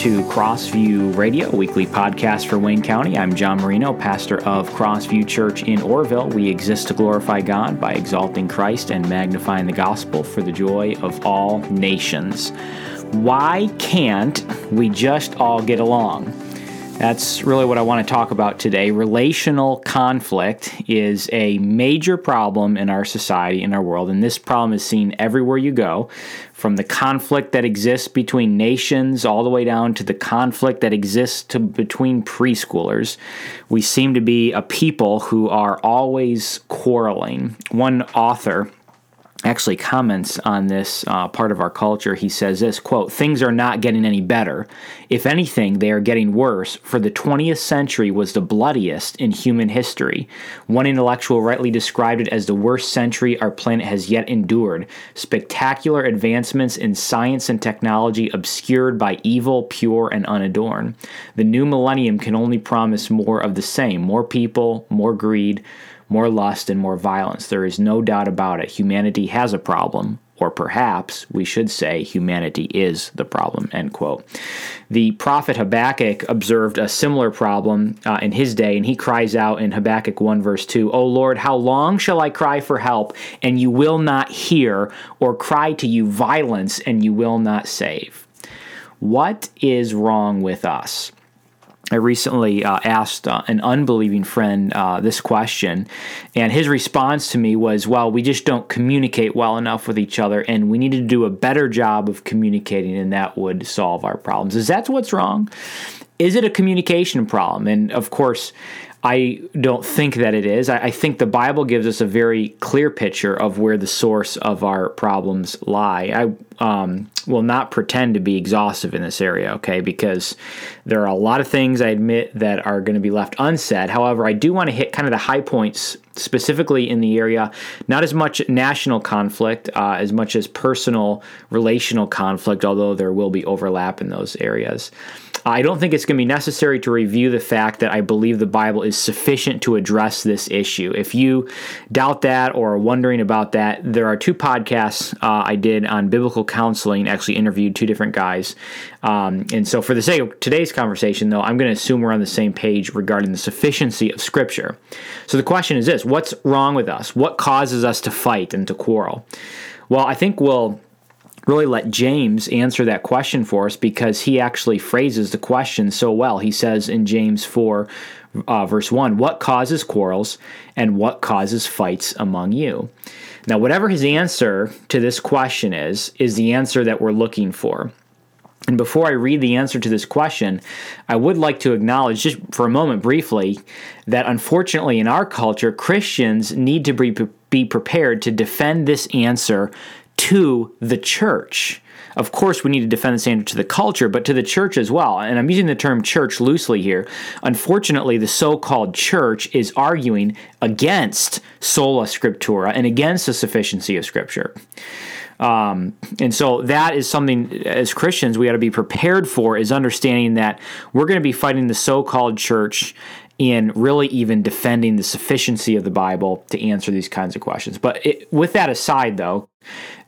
to Crossview Radio, weekly podcast for Wayne County. I'm John Marino, pastor of Crossview Church in Orrville. We exist to glorify God by exalting Christ and magnifying the gospel for the joy of all nations. Why can't we just all get along? That's really what I want to talk about today. Relational conflict is a major problem in our society, in our world, and this problem is seen everywhere you go from the conflict that exists between nations all the way down to the conflict that exists to, between preschoolers. We seem to be a people who are always quarreling. One author actually comments on this uh, part of our culture. He says this quote things are not getting any better. If anything they are getting worse for the 20th century was the bloodiest in human history. One intellectual rightly described it as the worst century our planet has yet endured. Spectacular advancements in science and technology obscured by evil pure and unadorned. The new millennium can only promise more of the same. More people more greed more lust, and more violence. There is no doubt about it. Humanity has a problem, or perhaps we should say humanity is the problem. End quote. The prophet Habakkuk observed a similar problem uh, in his day, and he cries out in Habakkuk 1, verse 2 O Lord, how long shall I cry for help, and you will not hear, or cry to you violence, and you will not save? What is wrong with us? I recently uh, asked uh, an unbelieving friend uh, this question, and his response to me was, Well, we just don't communicate well enough with each other, and we need to do a better job of communicating, and that would solve our problems. Is that what's wrong? Is it a communication problem? And of course, I don't think that it is. I, I, think the Bible gives us a very clear picture of where the source of our problems lie. I um, will not pretend to be exhaustive in this area, okay, because there are a lot of things I admit that are going to be left unsaid. However, I do want to hit kind of the high points specifically in the area, not as much national conflict uh, as much as personal relational conflict, although there will be overlap in those areas. I don't think it's going to be necessary to review the fact that I believe the Bible is sufficient to address this issue. If you doubt that or are wondering about that, there are two podcasts uh, I did on biblical counseling, actually interviewed two different guys. Um, and so, for the sake of today's conversation, though, I'm going to assume we're on the same page regarding the sufficiency of Scripture. So, the question is this what's wrong with us? What causes us to fight and to quarrel? Well, I think we'll really let James answer that question for us because he actually phrases the question so well. He says in James 4, uh, verse 1, What causes quarrels and what causes fights among you? Now, whatever his answer to this question is, is the answer that we're looking for. And before I read the answer to this question, I would like to acknowledge, just for a moment briefly, that unfortunately in our culture, Christians need to be, be prepared to defend this answer to the church. Of course, we need to defend the standard to the culture, but to the church as well. And I'm using the term church loosely here. Unfortunately, the so called church is arguing against sola scriptura and against the sufficiency of Scripture. Um, and so that is something as Christians we got to be prepared for is understanding that we're going to be fighting the so-called church in really even defending the sufficiency of the Bible to answer these kinds of questions. But it, with that aside, though,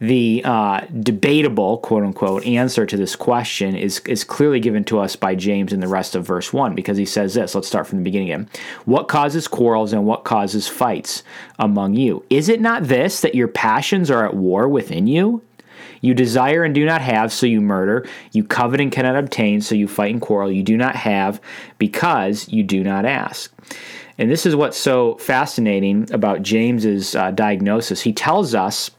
the uh, debatable, quote unquote, answer to this question is, is clearly given to us by James in the rest of verse 1 because he says this. Let's start from the beginning again. What causes quarrels and what causes fights among you? Is it not this, that your passions are at war within you? You desire and do not have, so you murder. You covet and cannot obtain, so you fight and quarrel. You do not have because you do not ask. And this is what's so fascinating about James's uh, diagnosis. He tells us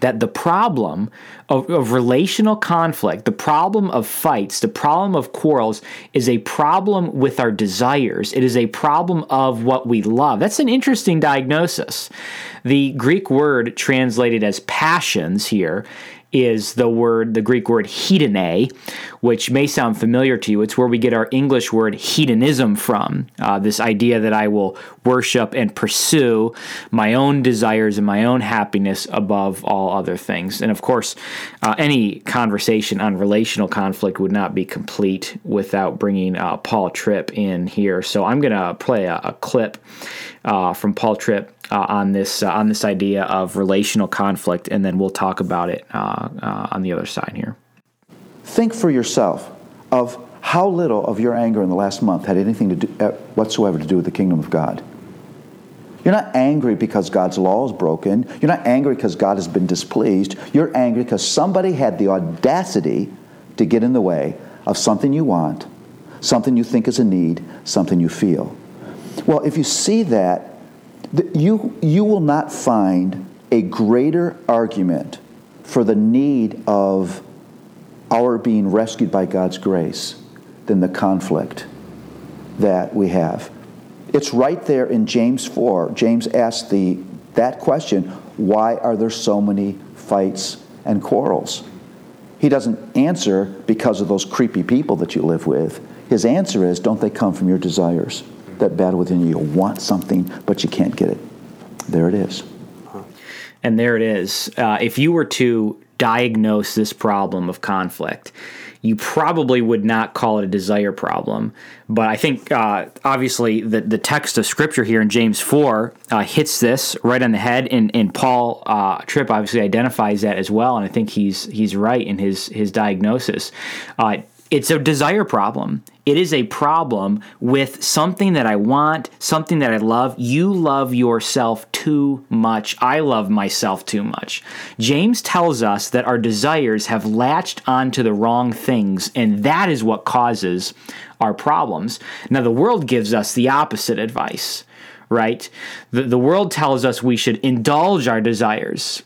that the problem of, of, relational conflict, the problem of fights, the problem of quarrels is a problem with our desires. It is a problem of what we love. That's an interesting diagnosis. The Greek word translated as passions here is the word, the Greek word hedone, which may sound familiar to you. It's where we get our English word hedonism from. Uh, this idea that I will worship and pursue my own desires and my own happiness above all other things. And of course, uh, any conversation on relational conflict would not be complete without bringing uh, Paul Tripp in here. So I'm going to play a, a clip uh, from Paul Tripp uh, on this uh, on this idea of relational conflict, and then we'll talk about it uh, uh, on the other side here. Think for yourself. of how little of your anger in the last month had anything to do uh, whatsoever to do with the kingdom of God. You're not angry because God's law is broken. You're not angry because God has been displeased. You're angry because somebody had the audacity to get in the way of something you want, something you think is a need, something you feel. Well, if you see that, you, you will not find a greater argument for the need of our being rescued by God's grace than the conflict that we have. It's right there in James 4. James asked the, that question why are there so many fights and quarrels? He doesn't answer because of those creepy people that you live with. His answer is don't they come from your desires that battle within you? You want something, but you can't get it. There it is. And there it is. Uh, if you were to diagnose this problem of conflict, you probably would not call it a desire problem. But I think uh, obviously the, the text of scripture here in James 4 uh, hits this right on the head, and, and Paul uh, Tripp obviously identifies that as well, and I think he's he's right in his his diagnosis. It's a desire problem. It is a problem with something that I want, something that I love. You love yourself too much. I love myself too much. James tells us that our desires have latched onto the wrong things, and that is what causes our problems. Now, the world gives us the opposite advice, right? The, the world tells us we should indulge our desires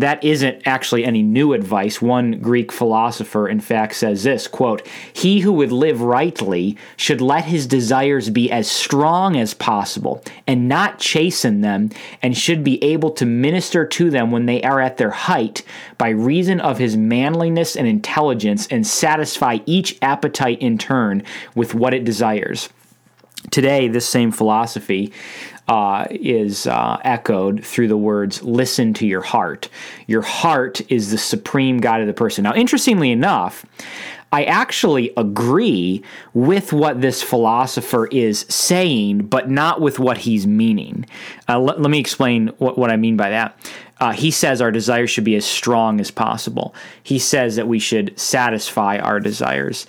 that isn't actually any new advice. One Greek philosopher, in fact, says this quote, He who would live rightly should let his desires be as strong as possible and not chasten them, and should be able to minister to them when they are at their height by reason of his manliness and intelligence, and satisfy each appetite in turn with what it desires. Today, this same philosophy uh, is uh, echoed through the words, listen to your heart. Your heart is the supreme guide of the person. Now, interestingly enough, I actually agree with what this philosopher is saying, but not with what he's meaning. Uh, let, let, me explain what, what I mean by that. Uh, he says our desires should be as strong as possible. He says that we should satisfy our desires.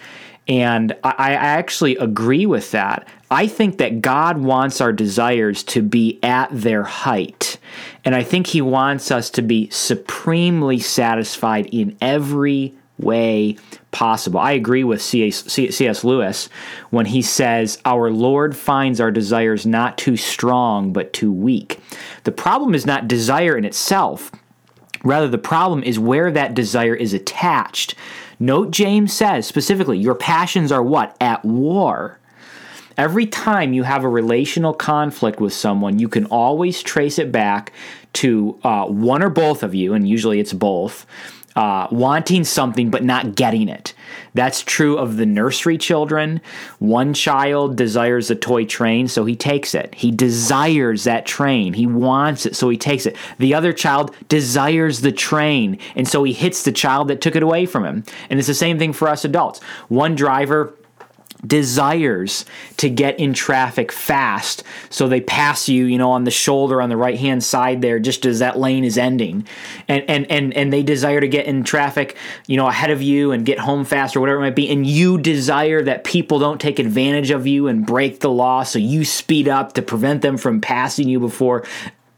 And I, I actually agree with that. I think that God wants our desires to be at their height. And I think He wants us to be supremely satisfied in every way possible. I agree with C.S. Lewis when he says, Our Lord finds our desires not too strong, but too weak. The problem is not desire in itself. Rather, the problem is where that desire is attached Note James says specifically, your passions are what? At war. Every time you have a relational conflict with someone, you can always trace it back to uh, one or both of you, and usually it's both, uh, wanting something but not getting it. That's true of the nursery children. One child desires a toy train, so he takes it. He desires that train. He wants it, so he takes it. The other child desires the train, and so he hits the child that took it away from him. And it's the same thing for us adults. One driver desires to get in traffic fast. So they pass you you know on the shoulder on the right hand side there just as that lane is ending. And and and and they desire to get in traffic you know ahead of you and get home fast or whatever it might be. And you desire that people don't take advantage of you and break the law. So you speed up to prevent them from passing you before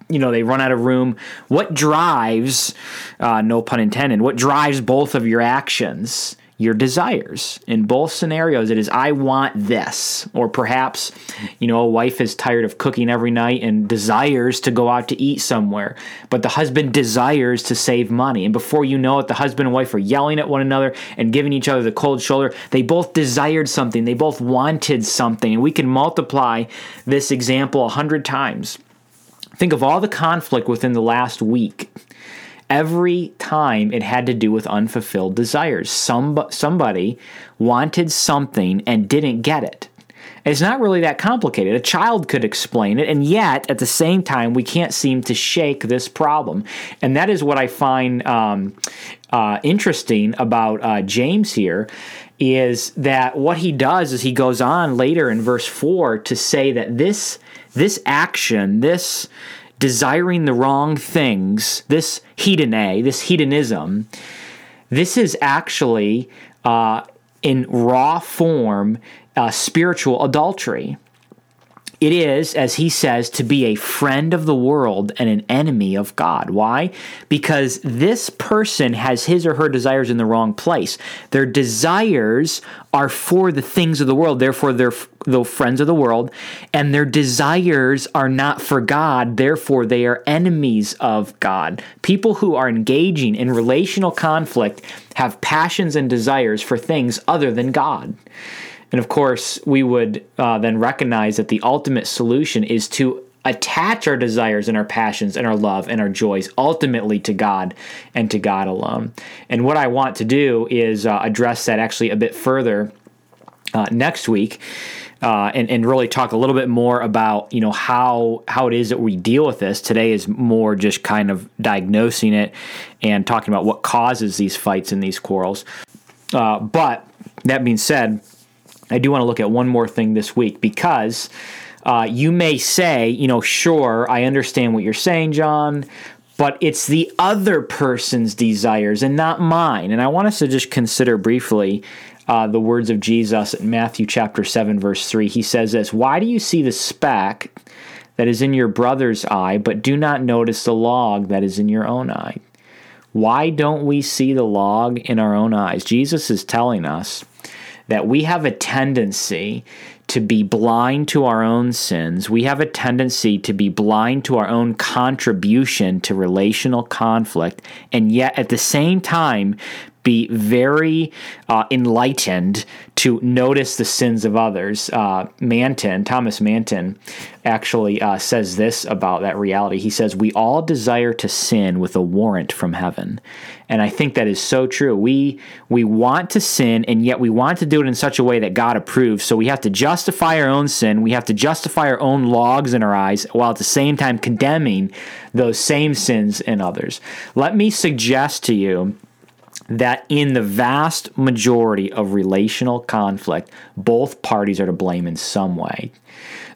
you know they run out of room. What drives uh, no pun intended what drives both of your actions your desires. In both scenarios, it is, I want this. Or perhaps, you know, a wife is tired of cooking every night and desires to go out to eat somewhere, but the husband desires to save money. And before you know it, the husband and wife are yelling at one another and giving each other the cold shoulder. They both desired something, they both wanted something. And we can multiply this example a hundred times. Think of all the conflict within the last week every time it had to do with unfulfilled desires. Some, somebody wanted something and didn't get it. It's not really that complicated. A child could explain it, and yet at the same time, we can't seem to shake this problem. And that is what I find um, uh, interesting about uh, James here is that what he does is he goes on later in verse 4 to say that this this action, this desiring the wrong things, this hedone, this hedonism, this is actually uh, in raw form uh, spiritual adultery. It is, as he says, to be a friend of the world and an enemy of God. Why? Because this person has his or her desires in the wrong place. Their desires are for the things of the world, therefore, they're the friends of the world, and their desires are not for God, therefore, they are enemies of God. People who are engaging in relational conflict have passions and desires for things other than God. And of course, we would uh, then recognize that the ultimate solution is to attach our desires and our passions and our love and our joys ultimately to God and to God alone. And what I want to do is uh, address that actually a bit further uh, next week. Uh, and, and really talk a little bit more about you know how how it is that we deal with this. Today is more just kind of diagnosing it and talking about what causes these fights and these quarrels. Uh, but that being said, I do want to look at one more thing this week because uh, you may say, you know, sure, I understand what you're saying, John, but it's the other person's desires and not mine. And I want us to just consider briefly uh, the words of Jesus in Matthew chapter 7, verse 3. He says this Why do you see the speck that is in your brother's eye, but do not notice the log that is in your own eye? Why don't we see the log in our own eyes? Jesus is telling us that we have a tendency to be blind to our own sins. We have a tendency to be blind to our own contribution to relational conflict, and yet at the same time be very uh, enlightened to notice the sins of others. Uh, Manton, Thomas Manton, actually uh, says this about that reality. He says, We all desire to sin with a warrant from heaven. And I think that is so true. We we want to sin, and yet we want to do it in such a way that God approves. So we have to justify our own sin. We have to justify our own logs in our eyes, while at the same time condemning those same sins in others. Let me suggest to you that in the vast majority of relational conflict, both parties are to blame in some way.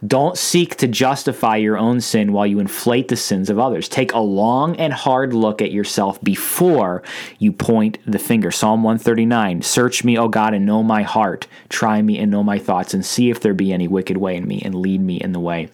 Don't seek to justify your own sin while you inflate the sins of others. Take a long and hard look at yourself before you point the finger. Psalm 139 Search me, O God, and know my heart. Try me and know my thoughts, and see if there be any wicked way in me, and lead me in the way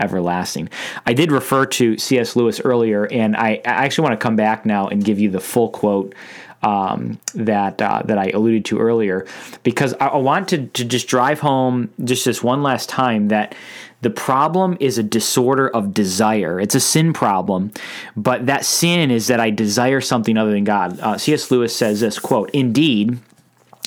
everlasting. I did refer to C.S. Lewis earlier, and I actually want to come back now and give you the full quote um, that uh, that I alluded to earlier, because I, I want to, to just drive home just this one last time that the problem is a disorder of desire. It's a sin problem, but that sin is that I desire something other than God. Uh, C.S. Lewis says this quote: "Indeed."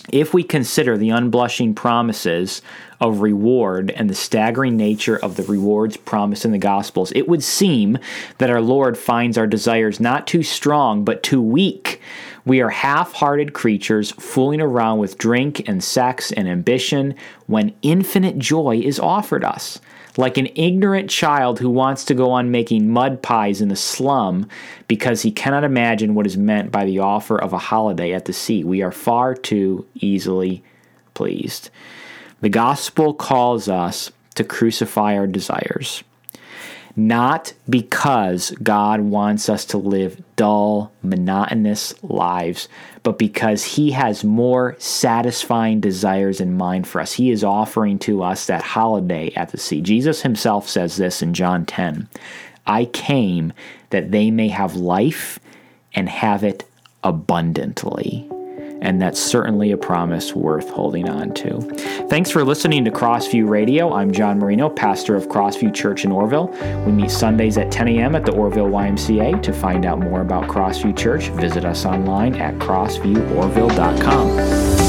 If we consider the unblushing promises of reward and the staggering nature of the rewards promised in the Gospels, it would seem that our Lord finds our desires not too strong, but too weak we are half hearted creatures fooling around with drink and sex and ambition when infinite joy is offered us. Like an ignorant child who wants to go on making mud pies in the slum because he cannot imagine what is meant by the offer of a holiday at the sea. We are far too easily pleased. The gospel calls us to crucify our desires not because God wants us to live dull, monotonous lives, but because He has more satisfying desires in mind for us. He is offering to us that holiday at the sea. Jesus Himself says this in John 10 I came that they may have life and have it abundantly and that's certainly a promise worth holding on to. Thanks for listening to Crossview Radio. I'm John Marino, pastor of Crossview Church in Orrville. We meet Sundays at 10 a.m. at the Orrville YMCA. To find out more about Crossview Church, visit us online at crossvieworville.com.